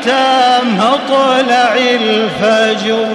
حتى مطلع الفجر.